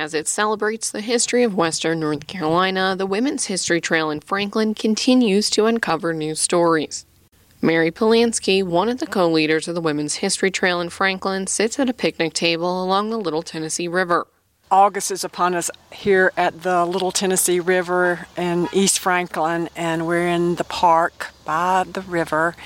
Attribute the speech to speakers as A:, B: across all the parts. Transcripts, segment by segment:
A: As it celebrates the history of Western North Carolina, the Women's History Trail in Franklin continues to uncover new stories. Mary Polanski, one of the co leaders of the Women's History Trail in Franklin, sits at a picnic table along the Little Tennessee River.
B: August is upon us here at the Little Tennessee River in East Franklin, and we're in the park by the river.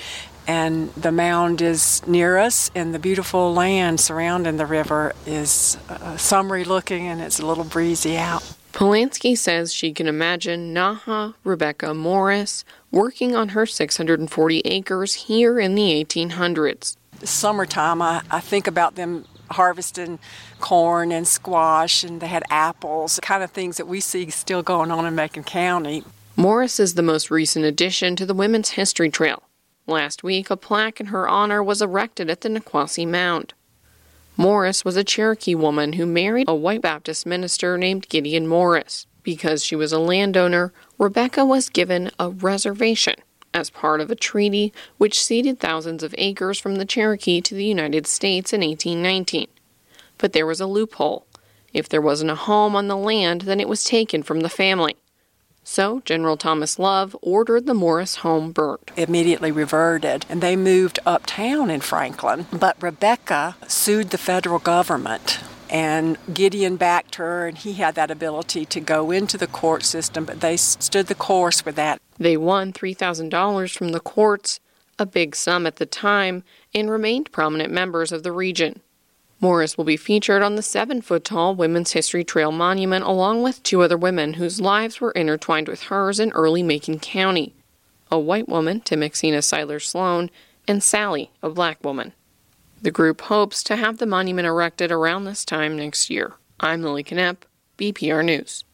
B: And the mound is near us, and the beautiful land surrounding the river is uh, summery looking, and it's a little breezy out.
A: Polanski says she can imagine Naha Rebecca Morris working on her 640 acres here in the 1800s.
B: Summertime, I, I think about them harvesting corn and squash, and they had apples, kind of things that we see still going on in Macon County.
A: Morris is the most recent addition to the Women's History Trail. Last week, a plaque in her honor was erected at the Nikwasi Mound. Morris was a Cherokee woman who married a white Baptist minister named Gideon Morris. Because she was a landowner, Rebecca was given a reservation as part of a treaty which ceded thousands of acres from the Cherokee to the United States in 1819. But there was a loophole. If there wasn't a home on the land, then it was taken from the family. So General Thomas Love ordered the Morris home burnt.
B: Immediately reverted, and they moved uptown in Franklin. But Rebecca sued the federal government and Gideon backed her, and he had that ability to go into the court system, but they stood the course for that.
A: They won $3,000 from the courts, a big sum at the time, and remained prominent members of the region. Morris will be featured on the seven foot tall Women's History Trail monument along with two other women whose lives were intertwined with hers in early Macon County a white woman, Timoxena Siler Sloan, and Sally, a black woman. The group hopes to have the monument erected around this time next year. I'm Lily Knepp, BPR News.